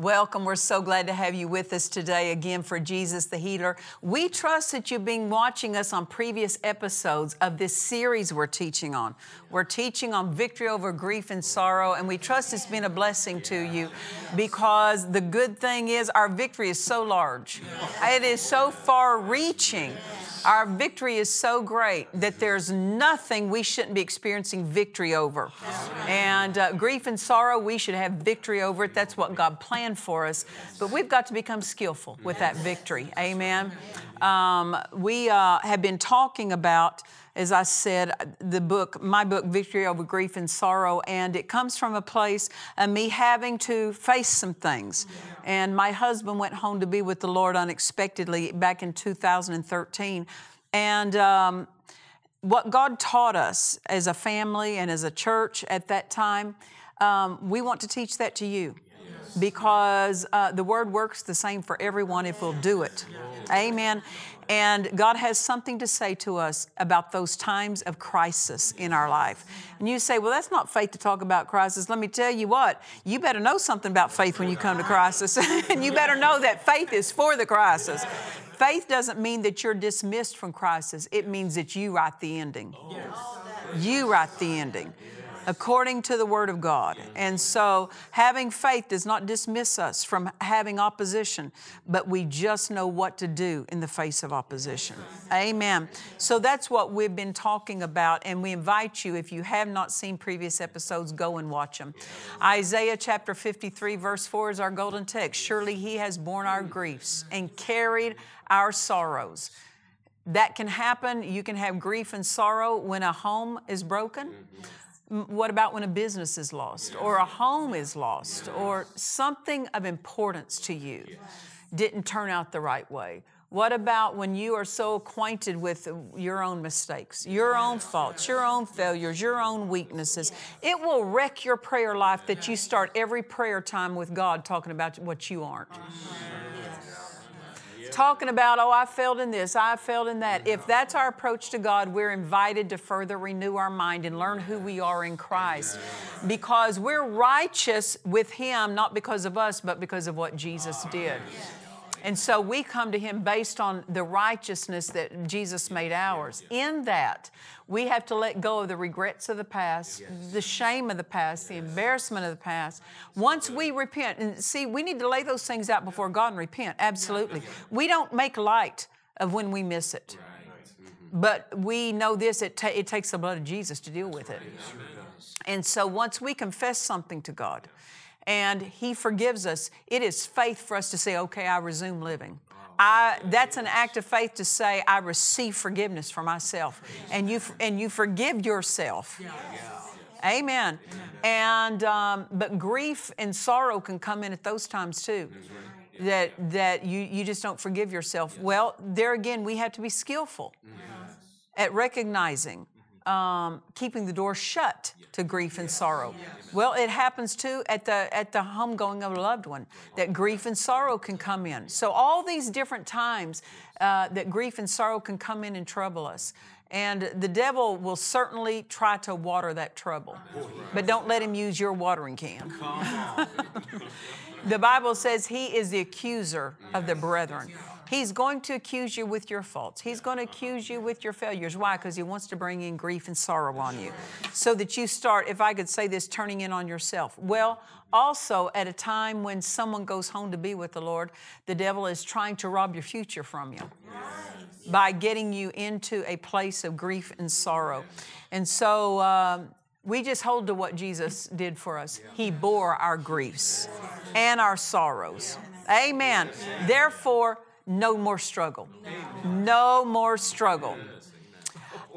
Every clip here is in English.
Welcome. We're so glad to have you with us today again for Jesus the Healer. We trust that you've been watching us on previous episodes of this series we're teaching on. We're teaching on victory over grief and sorrow, and we trust it's been a blessing to you because the good thing is our victory is so large, it is so far reaching. Our victory is so great that there's nothing we shouldn't be experiencing victory over. And uh, grief and sorrow, we should have victory over it. That's what God planned for us. But we've got to become skillful with that victory. Amen. Um, we uh, have been talking about, as I said, the book, my book, Victory Over Grief and Sorrow, and it comes from a place of me having to face some things. And my husband went home to be with the Lord unexpectedly back in 2013. And um, what God taught us as a family and as a church at that time, um, we want to teach that to you because uh, the word works the same for everyone if we'll do it. Amen. And God has something to say to us about those times of crisis in our life. And you say, well, that's not faith to talk about crisis. Let me tell you what, you better know something about faith when you come to crisis. and you better know that faith is for the crisis. Faith doesn't mean that you're dismissed from crisis, it means that you write the ending. You write the ending according to the Word of God. And so, having faith does not dismiss us from having opposition, but we just know what to do in the face of opposition. Amen. So, that's what we've been talking about, and we invite you, if you have not seen previous episodes, go and watch them. Isaiah chapter 53, verse 4 is our golden text. Surely He has borne our griefs and carried our sorrows. That can happen. You can have grief and sorrow when a home is broken. Mm-hmm. What about when a business is lost or a home is lost or something of importance to you didn't turn out the right way? What about when you are so acquainted with your own mistakes, your own faults, your own failures, your own weaknesses? It will wreck your prayer life that you start every prayer time with God talking about what you aren't talking about, oh, I failed in this, I failed in that. If that's our approach to God, we're invited to further renew our mind and learn who we are in Christ. Because we're righteous with Him, not because of us, but because of what Jesus did. And so we come to Him based on the righteousness that Jesus made ours. In that, we have to let go of the regrets of the past, the shame of the past, the embarrassment of the past. Once we repent, and see, we need to lay those things out before God and repent, absolutely. We don't make light of when we miss it. But we know this, it, ta- it takes the blood of Jesus to deal with it. And so once we confess something to God and He forgives us, it is faith for us to say, okay, I resume living. I, that's an act of faith to say, I receive forgiveness for myself. And you, and you forgive yourself. Amen. And um, but grief and sorrow can come in at those times too. That that you you just don't forgive yourself. Well, there again, we have to be skillful at recognizing, um, keeping the door shut to grief and sorrow. Well, it happens too at the at the homegoing of a loved one that grief and sorrow can come in. So all these different times uh, that grief and sorrow can come in and trouble us. And the devil will certainly try to water that trouble. But don't let him use your watering can. the Bible says he is the accuser of the brethren. He's going to accuse you with your faults. He's going to accuse you with your failures. Why? Because he wants to bring in grief and sorrow on you. So that you start, if I could say this, turning in on yourself. Well, also at a time when someone goes home to be with the Lord, the devil is trying to rob your future from you by getting you into a place of grief and sorrow. And so um, we just hold to what Jesus did for us. He bore our griefs and our sorrows. Amen. Therefore, no more struggle. No more struggle.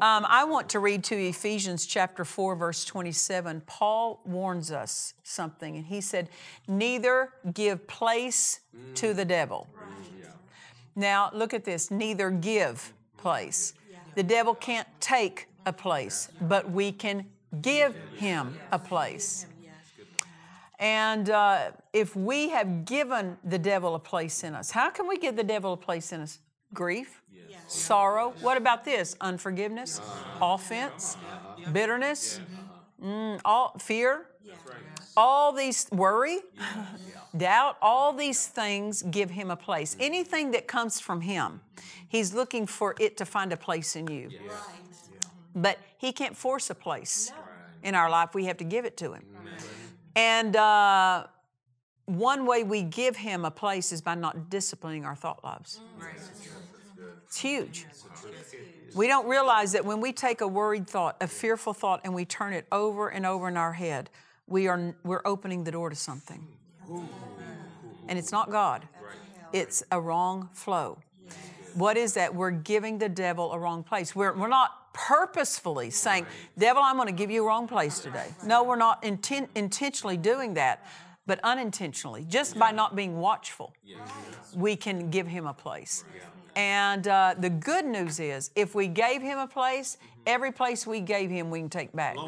Um, I want to read to Ephesians chapter 4, verse 27. Paul warns us something, and he said, Neither give place to the devil. Now, look at this neither give place. The devil can't take a place, but we can give him a place. And uh, if we have given the devil a place in us, how can we give the devil a place in us? Grief, sorrow. What about this? Unforgiveness, offense, bitterness, mm, all fear. All these worry, doubt, all these things give him a place. Anything that comes from him, he's looking for it to find a place in you. But he can't force a place in our life. We have to give it to him. And uh, one way we give him a place is by not disciplining our thought lives. It's huge. We don't realize that when we take a worried thought, a fearful thought, and we turn it over and over in our head, we are we're opening the door to something. And it's not God. It's a wrong flow. What is that? We're giving the devil a wrong place. We're, we're not purposefully saying, Devil, I'm going to give you a wrong place today. No, we're not inten- intentionally doing that, but unintentionally, just by not being watchful, we can give him a place. And uh, the good news is, if we gave him a place, every place we gave him, we can take back.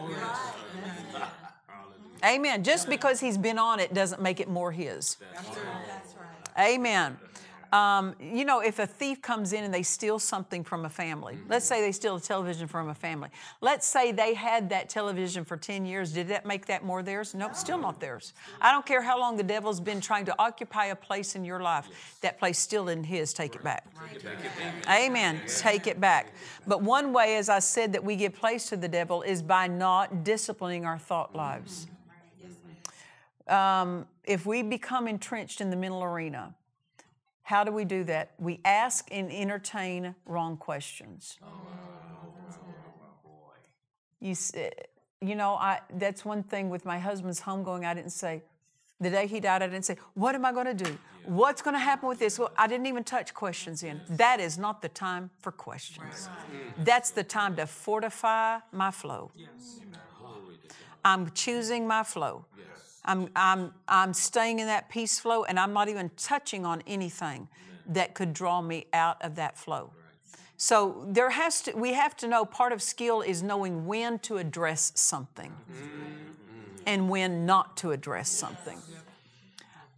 Amen. Just because he's been on it doesn't make it more his. Amen. Um, you know, if a thief comes in and they steal something from a family, let's say they steal a television from a family. Let's say they had that television for 10 years. Did that make that more theirs? No, still not theirs. I don't care how long the devil's been trying to occupy a place in your life, that place still isn't his. Take it back. Amen. Take it back. But one way, as I said, that we give place to the devil is by not disciplining our thought lives. Um, if we become entrenched in the mental arena, how do we do that? We ask and entertain wrong questions. Oh, you, eh, you know, I, that's one thing with my husband's homegoing. I didn't say, the day he died, I didn't say, What am I going to do? What's going to happen with this? Well, I didn't even touch questions in. That is not the time for questions. Mm. That's the time to fortify my flow. Mm. I'm choosing my flow. I'm, I'm, I'm staying in that peace flow and I'm not even touching on anything that could draw me out of that flow. So there has to, we have to know part of skill is knowing when to address something and when not to address something.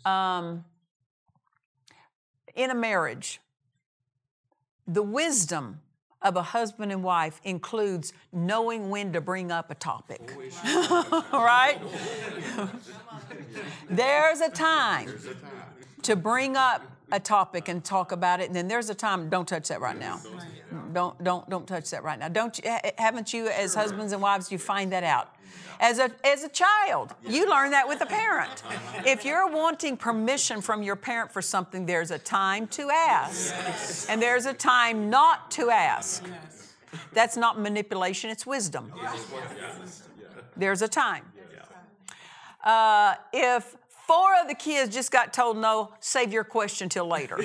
Um, in a marriage, the wisdom of a husband and wife includes knowing when to bring up a topic. right? there's a time to bring up a topic and talk about it, and then there's a time. Don't touch that right now. Don't don't don't touch that right now. Don't you? Haven't you, as husbands and wives, you find that out? As a, as a child, you learn that with a parent. If you're wanting permission from your parent for something, there's a time to ask, and there's a time not to ask. That's not manipulation, it's wisdom. There's a time. Uh, if four of the kids just got told no, save your question till later.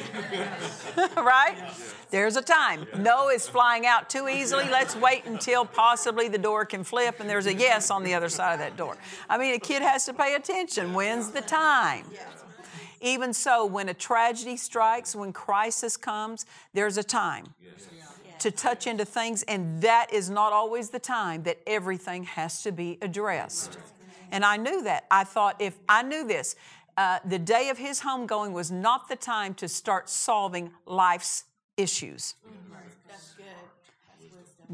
right? There's a time. No is flying out too easily. Let's wait until possibly the door can flip and there's a yes on the other side of that door. I mean, a kid has to pay attention. When's the time? Even so, when a tragedy strikes, when crisis comes, there's a time to touch into things, and that is not always the time that everything has to be addressed. And I knew that. I thought if I knew this, uh, the day of his homegoing was not the time to start solving life's issues.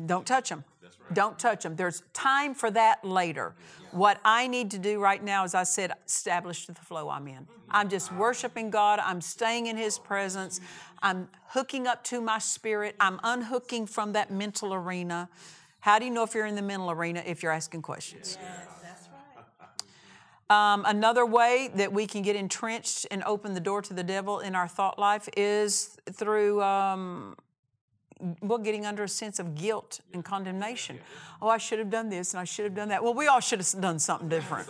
Don't touch them. Don't touch them. There's time for that later. What I need to do right now, as I said, establish the flow I'm in. I'm just worshiping God. I'm staying in His presence. I'm hooking up to my spirit. I'm unhooking from that mental arena. How do you know if you're in the mental arena? If you're asking questions. Um, another way that we can get entrenched and open the door to the devil in our thought life is through um, well, getting under a sense of guilt and condemnation. Oh, I should have done this and I should have done that. Well, we all should have done something different.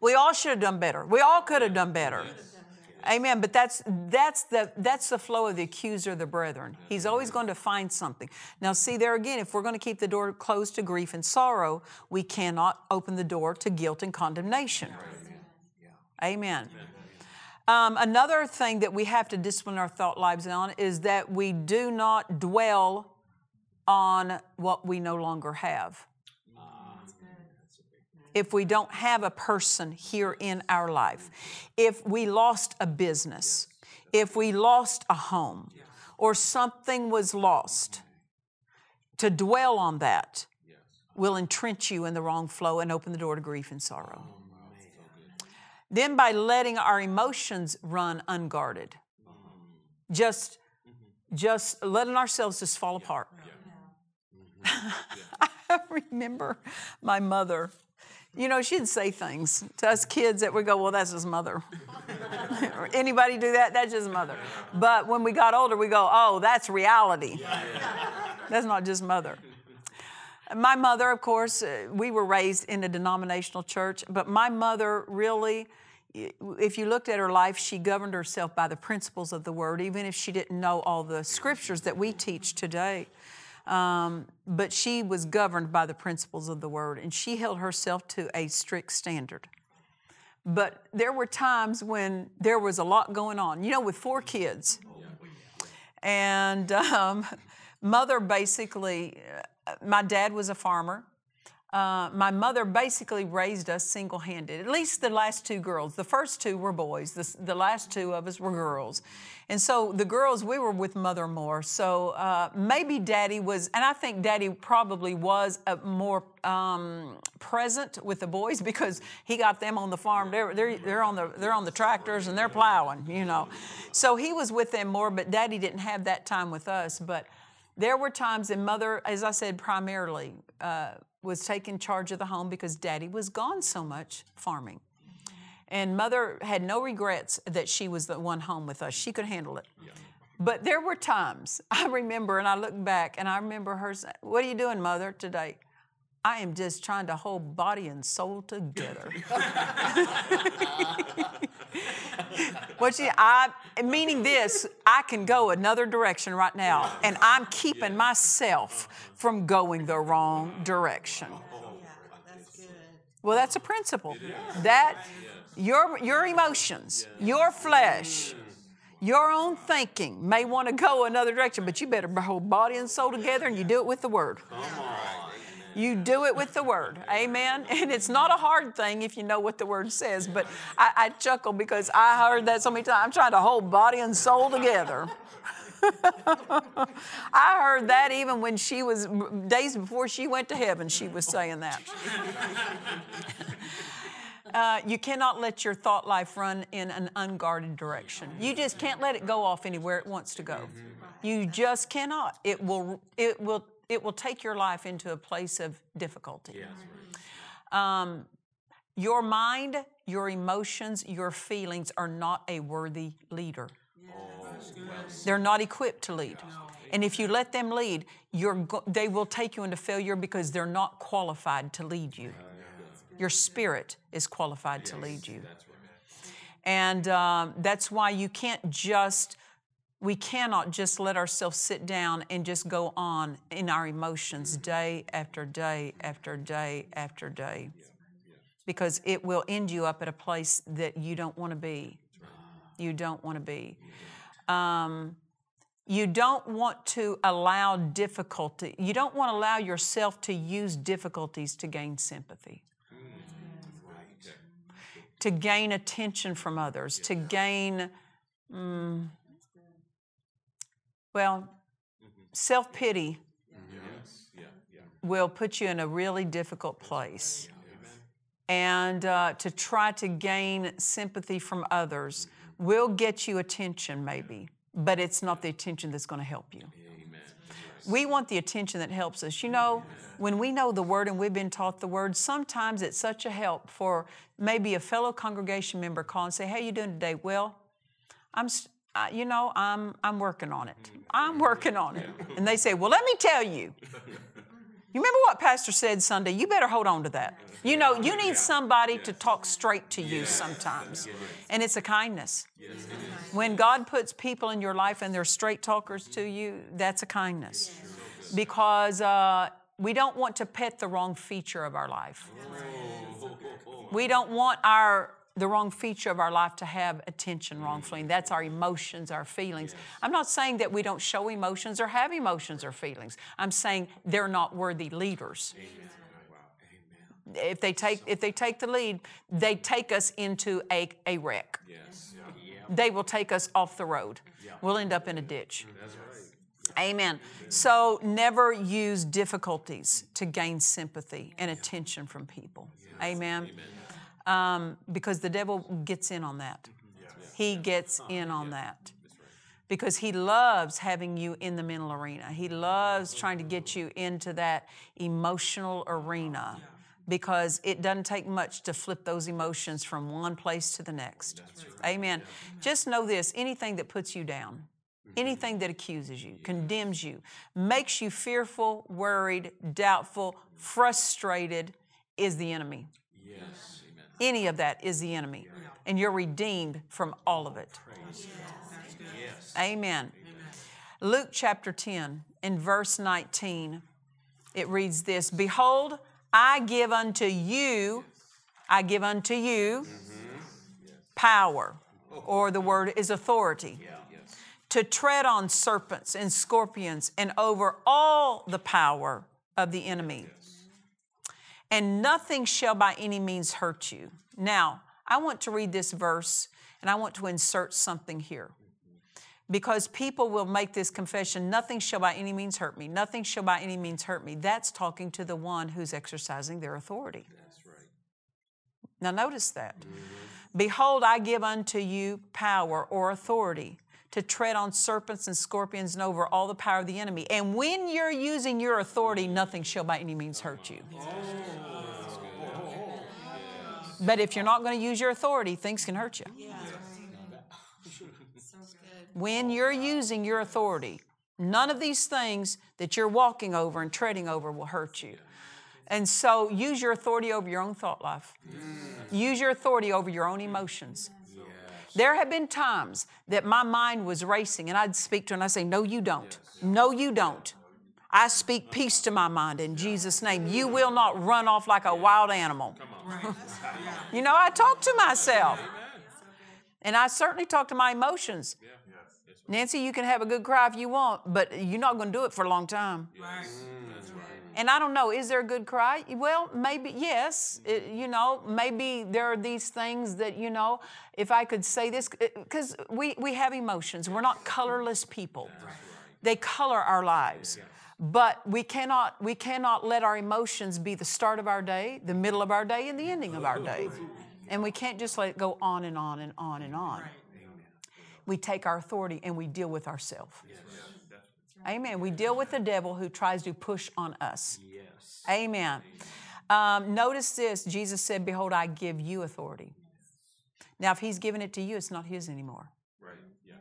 We all should have done better. We all could have done better. Amen. But that's that's the that's the flow of the accuser of the brethren. He's always going to find something. Now, see there again, if we're going to keep the door closed to grief and sorrow, we cannot open the door to guilt and condemnation. Amen. Um, another thing that we have to discipline our thought lives on is that we do not dwell on what we no longer have. If we don't have a person here in our life, if we lost a business, if we lost a home, or something was lost, to dwell on that will entrench you in the wrong flow and open the door to grief and sorrow. Then by letting our emotions run unguarded, just just letting ourselves just fall apart. I remember my mother. You know, she'd say things to us kids that we go, well, that's his mother. Anybody do that? That's his mother. But when we got older, we go, oh, that's reality. That's not just mother. My mother, of course, uh, we were raised in a denominational church, but my mother really, if you looked at her life, she governed herself by the principles of the Word, even if she didn't know all the scriptures that we teach today. Um, but she was governed by the principles of the Word, and she held herself to a strict standard. But there were times when there was a lot going on. You know, with four kids, and um, mother basically, uh, my dad was a farmer. Uh, my mother basically raised us single handed, at least the last two girls. The first two were boys, the, the last two of us were girls. And so the girls, we were with mother more. So uh, maybe daddy was, and I think daddy probably was more um, present with the boys because he got them on the farm. They're, they're, they're, on the, they're on the tractors and they're plowing, you know. So he was with them more, but daddy didn't have that time with us. But there were times, and mother, as I said, primarily uh, was taking charge of the home because daddy was gone so much farming. And mother had no regrets that she was the one home with us. She could handle it. But there were times I remember, and I look back, and I remember her saying, What are you doing, mother, today? I am just trying to hold body and soul together. what you, I, meaning this, I can go another direction right now, and I'm keeping myself from going the wrong direction. Well, that's a principle. That your your emotions, your flesh, your own thinking may want to go another direction, but you better hold body and soul together, and you do it with the word. You do it with the word. Amen. And it's not a hard thing if you know what the word says, but I, I chuckle because I heard that so many times. I'm trying to hold body and soul together. I heard that even when she was, days before she went to heaven, she was saying that. Uh, you cannot let your thought life run in an unguarded direction. You just can't let it go off anywhere it wants to go. You just cannot. It will. It will it will take your life into a place of difficulty. Um, your mind, your emotions, your feelings are not a worthy leader. They're not equipped to lead. And if you let them lead, go- they will take you into failure because they're not qualified to lead you. Your spirit is qualified to lead you. And um, that's why you can't just we cannot just let ourselves sit down and just go on in our emotions day after day after day after day. Because it will end you up at a place that you don't want to be. You don't want to. Be. Um, you don't want to allow difficulty, you don't want to allow yourself to use difficulties to gain sympathy. To gain attention from others, to gain mm, well, mm-hmm. self pity mm-hmm. will put you in a really difficult place. And uh, to try to gain sympathy from others mm-hmm. will get you attention, maybe, but it's not the attention that's going to help you. We want the attention that helps us. You know, when we know the Word and we've been taught the Word, sometimes it's such a help for maybe a fellow congregation member call and say, "How you doing today?" Well, I'm I, you know, I'm, I'm working on it. I'm working on it. And they say, Well, let me tell you. You remember what Pastor said Sunday? You better hold on to that. You know, you need somebody to talk straight to you sometimes. And it's a kindness. When God puts people in your life and they're straight talkers to you, that's a kindness. Because uh, we don't want to pet the wrong feature of our life. We don't want our the wrong feature of our life to have attention wrongfully. And that's our emotions, our feelings. I'm not saying that we don't show emotions or have emotions or feelings. I'm saying they're not worthy leaders. If they take if they take the lead, they take us into a, a wreck. Yes. They will take us off the road. We'll end up in a ditch. That's right. Amen. So never use difficulties to gain sympathy and attention from people. Amen um, because the devil gets in on that. Mm-hmm. He gets uh-huh. in on that. Because he loves having you in the mental arena. He loves mm-hmm. trying to get you into that emotional arena. Because it doesn't take much to flip those emotions from one place to the next. Amen. Just know this anything that puts you down, mm-hmm. anything that accuses you, condemns you, makes you fearful, worried, doubtful, frustrated is the enemy. Yes. Any of that is the enemy. And you're redeemed from all of it. Amen. Luke chapter 10, in verse 19, it reads this Behold, I give unto you, I give unto you mm-hmm. power, oh. or the word is authority, to tread on serpents and scorpions and over all the power of the enemy and nothing shall by any means hurt you. Now, I want to read this verse and I want to insert something here. Because people will make this confession, nothing shall by any means hurt me. Nothing shall by any means hurt me. That's talking to the one who's exercising their authority. That's right. Now, notice that. Mm-hmm. Behold, I give unto you power or authority to tread on serpents and scorpions and over all the power of the enemy. And when you're using your authority, nothing shall by any means hurt you. But if you're not going to use your authority, things can hurt you. When you're using your authority, none of these things that you're walking over and treading over will hurt you. And so use your authority over your own thought life. Use your authority over your own emotions. There have been times that my mind was racing and I'd speak to her and I'd say, No, you don't. No, you don't. I speak peace to my mind in Jesus' name. You will not run off like a wild animal. you know, I talk to myself. And I certainly talk to my emotions. Nancy, you can have a good cry if you want, but you're not going to do it for a long time. Mm. And I don't know, is there a good cry? Well, maybe, yes. It, you know, maybe there are these things that, you know, if I could say this, uh, because we, we have emotions. We're not colorless people, they color our lives. But we cannot, we cannot let our emotions be the start of our day, the middle of our day, and the ending of our oh. day. And we can't just let it go on and on and on and on. We take our authority and we deal with ourselves. Amen. We deal with the devil who tries to push on us. Yes. Amen. Um, notice this Jesus said, Behold, I give you authority. Now, if he's given it to you, it's not his anymore. Right. Yeah.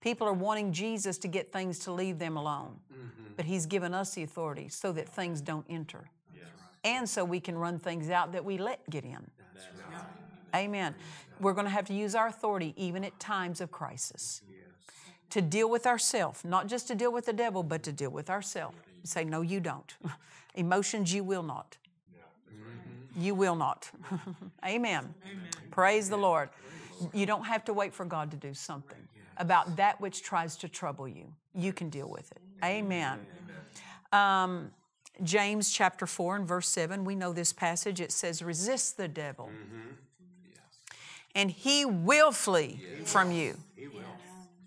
People are wanting Jesus to get things to leave them alone, mm-hmm. but he's given us the authority so that things don't enter. Yes. And so we can run things out that we let get in. Right. Amen. We're going to have to use our authority even at times of crisis to deal with ourselves, not just to deal with the devil, but to deal with ourselves. Say, no, you don't. Emotions, you will not. You will not. Amen. Amen. Praise the Lord. You don't have to wait for God to do something about that which tries to trouble you. You can deal with it. Amen. Um, James chapter 4 and verse 7, we know this passage. It says, Resist the devil, and he will flee from you.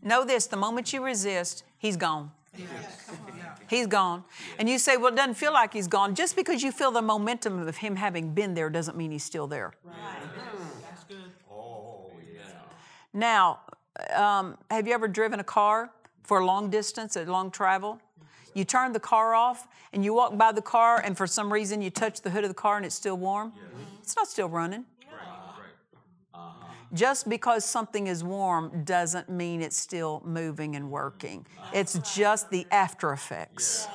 Know this the moment you resist, he's gone. He's gone. And you say, well, it doesn't feel like he's gone. Just because you feel the momentum of him having been there doesn't mean he's still there. That's good. Oh, yeah. Now, um, have you ever driven a car for a long distance, a long travel? You turn the car off and you walk by the car, and for some reason you touch the hood of the car and it's still warm. It's not still running. Just because something is warm doesn't mean it's still moving and working. It's just the after effects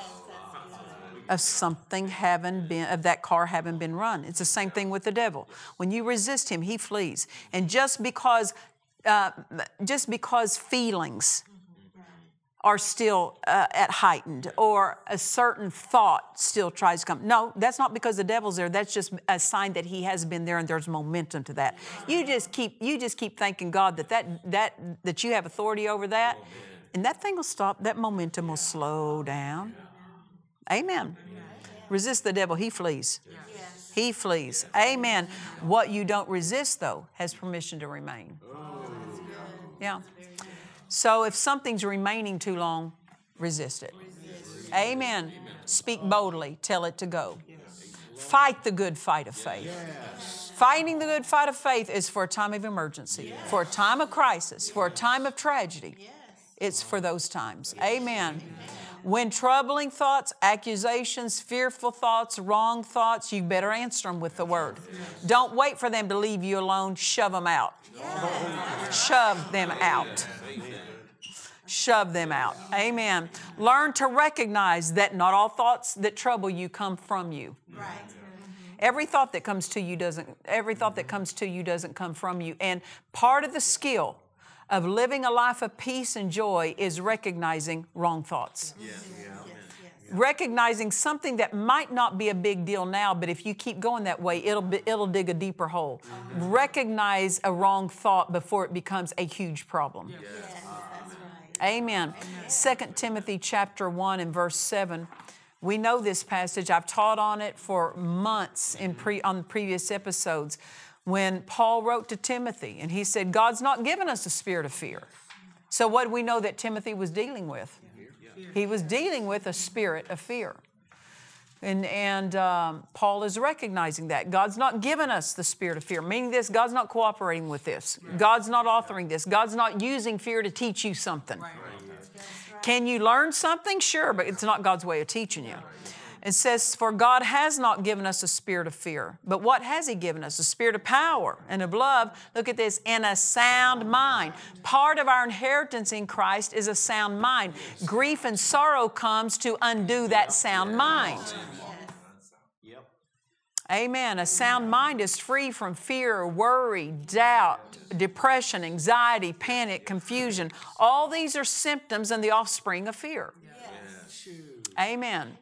of something having been of that car having been run. It's the same thing with the devil. When you resist him, he flees. And just because uh, just because feelings are still uh, at heightened or a certain thought still tries to come. No, that's not because the devil's there. That's just a sign that he has been there and there's momentum to that. You just keep you just keep thanking God that that that that you have authority over that and that thing will stop. That momentum will slow down. Amen. Resist the devil, he flees. He flees. Amen. What you don't resist though has permission to remain. Yeah. So if something's remaining too long, resist it. Amen. Speak boldly, tell it to go. Fight the good fight of faith. Fighting the good fight of faith is for a time of emergency, for a time of crisis, for a time of tragedy. It's for those times. Amen. When troubling thoughts, accusations, fearful thoughts, wrong thoughts, you better answer them with the word. Don't wait for them to leave you alone. Shove them out. Shove them out shove them out. Amen. Learn to recognize that not all thoughts that trouble you come from you. Right. Every thought that comes to you doesn't every thought that comes to you doesn't come from you. And part of the skill of living a life of peace and joy is recognizing wrong thoughts. Yes. Recognizing something that might not be a big deal now, but if you keep going that way, it'll be, it'll dig a deeper hole. Mm-hmm. Recognize a wrong thought before it becomes a huge problem. Yes. Amen. Second Timothy chapter 1 and verse 7. We know this passage. I've taught on it for months in pre, on previous episodes when Paul wrote to Timothy and he said, God's not given us a spirit of fear. So, what do we know that Timothy was dealing with? He was dealing with a spirit of fear. And, and um, Paul is recognizing that. God's not given us the spirit of fear, meaning this God's not cooperating with this. God's not authoring this. God's not using fear to teach you something. Can you learn something? Sure, but it's not God's way of teaching you. It says, For God has not given us a spirit of fear, but what has He given us? A spirit of power and of love. Look at this, and a sound mind. Part of our inheritance in Christ is a sound mind. Grief and sorrow comes to undo that sound mind. Amen. A sound mind is free from fear, worry, doubt, depression, anxiety, panic, confusion. All these are symptoms and the offspring of fear. Yes. Amen.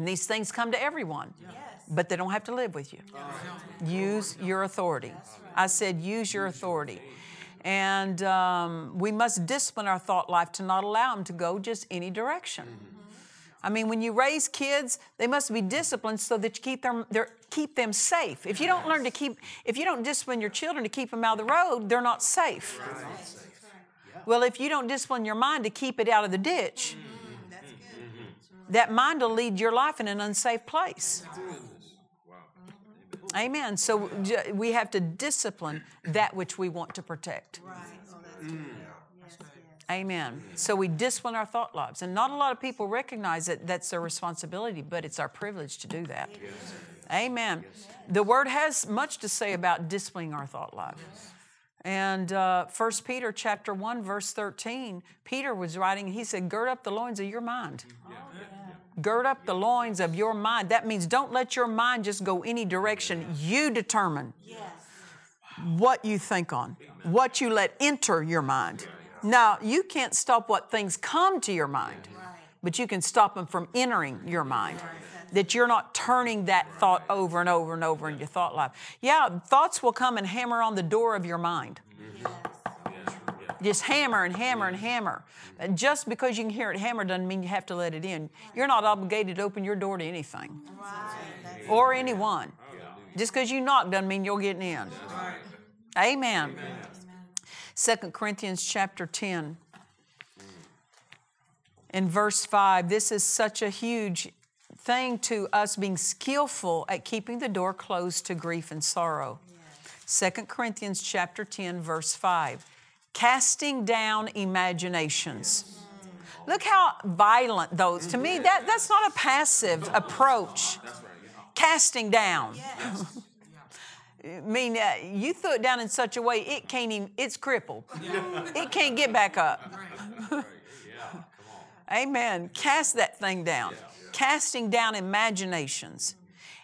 And these things come to everyone, but they don't have to live with you. Use your authority. I said, use your authority. And um, we must discipline our thought life to not allow them to go just any direction. I mean, when you raise kids, they must be disciplined so that you keep them, keep them safe. If you don't learn to keep, if you don't discipline your children to keep them out of the road, they're not safe. Well, if you don't discipline your mind to keep it out of the ditch, that mind will lead your life in an unsafe place. Amen. So we have to discipline that which we want to protect. Amen. So we discipline our thought lives. And not a lot of people recognize that that's their responsibility, but it's our privilege to do that. Amen. The word has much to say about disciplining our thought life. And uh, 1 Peter chapter 1, verse 13, Peter was writing, he said, Gird up the loins of your mind. Gird up the loins of your mind. That means don't let your mind just go any direction. You determine what you think on, what you let enter your mind. Now, you can't stop what things come to your mind, but you can stop them from entering your mind. That you're not turning that thought over and over and over in your thought life. Yeah, thoughts will come and hammer on the door of your mind. Just hammer and hammer and hammer. Just because you can hear it hammer doesn't mean you have to let it in. You're not obligated to open your door to anything or anyone. Just because you knock doesn't mean you're getting in. Amen. 2 Corinthians chapter 10 in verse 5. This is such a huge thing to us being skillful at keeping the door closed to grief and sorrow. 2 Corinthians chapter 10 verse 5 casting down imaginations. Look how violent those. To me, that, that's not a passive approach. Casting down. I mean, uh, you threw it down in such a way it can't even. It's crippled. it can't get back up. Amen. Cast that thing down. Casting down imaginations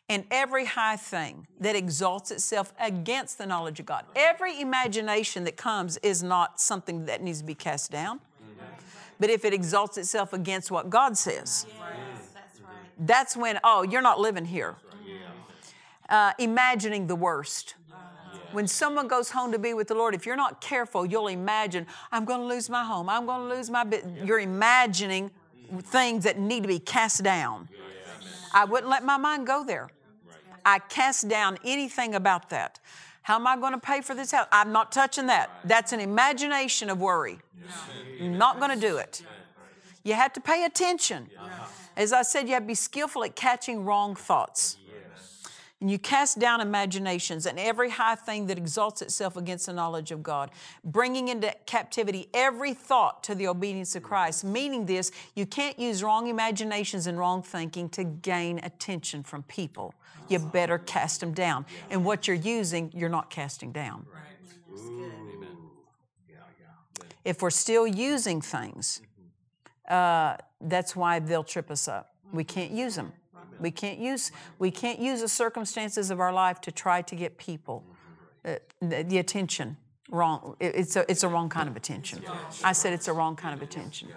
and every high thing that exalts itself against the knowledge of God. Every imagination that comes is not something that needs to be cast down. But if it exalts itself against what God says, that's when, oh, you're not living here. Uh, imagining the worst. When someone goes home to be with the Lord, if you're not careful, you'll imagine, I'm going to lose my home. I'm going to lose my bit. You're imagining things that need to be cast down. I wouldn't let my mind go there. I cast down anything about that. How am I going to pay for this house? I'm not touching that. That's an imagination of worry. I'm not going to do it. You have to pay attention. As I said, you have to be skillful at catching wrong thoughts. And you cast down imaginations and every high thing that exalts itself against the knowledge of God, bringing into captivity every thought to the obedience of Christ. Meaning this, you can't use wrong imaginations and wrong thinking to gain attention from people. You better cast them down. And what you're using, you're not casting down. If we're still using things, uh, that's why they'll trip us up. We can't use them. We can't use we can't use the circumstances of our life to try to get people uh, the, attention wrong. It, it's a it's a wrong kind of attention. I said it's a wrong kind of attention.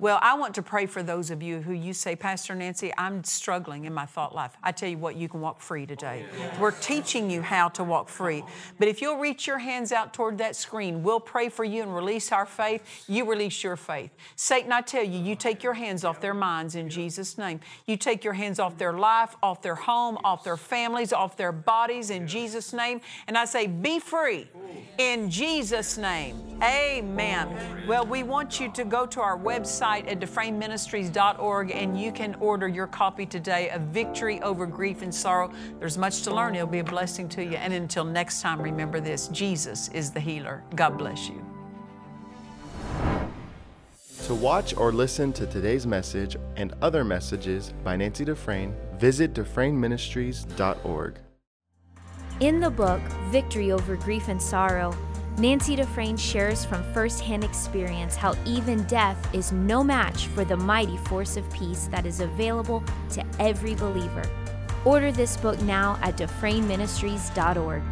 Well, I want to pray for those of you who you say, Pastor Nancy, I'm struggling in my thought life. I tell you what, you can walk free today. We're teaching you how to walk free. But if you'll reach your hands out toward that screen, we'll pray for you and release our faith. You release your faith. Satan, I tell you, you take your hands off their minds in Jesus' name. You take your hands off their life, off their home, off their families, off their bodies in Jesus' name. And I say, be free in Jesus' name. Amen. Well, we want you to go to our website website at dufresneministries.org and you can order your copy today of Victory Over Grief and Sorrow. There's much to learn. It'll be a blessing to you. And until next time, remember this Jesus is the healer. God bless you. To watch or listen to today's message and other messages by Nancy Dufresne, visit DufresneMinistries.org. In the book, Victory Over Grief and Sorrow, Nancy Dufresne shares from firsthand experience how even death is no match for the mighty force of peace that is available to every believer. Order this book now at DufresneMinistries.org.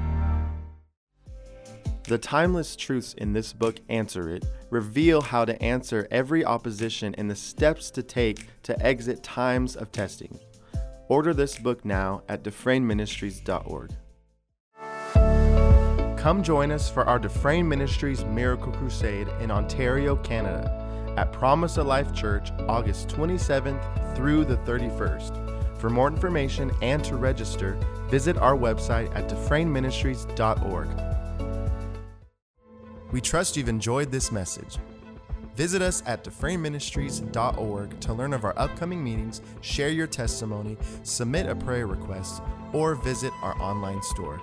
The timeless truths in this book answer it, reveal how to answer every opposition and the steps to take to exit times of testing. Order this book now at DufresneMinistries.org. Come join us for our Dufresne Ministries Miracle Crusade in Ontario, Canada, at Promise of Life Church, August 27th through the 31st. For more information and to register, visit our website at DufresneMinistries.org. We trust you've enjoyed this message. Visit us at DufresneMinistries.org to learn of our upcoming meetings, share your testimony, submit a prayer request, or visit our online store.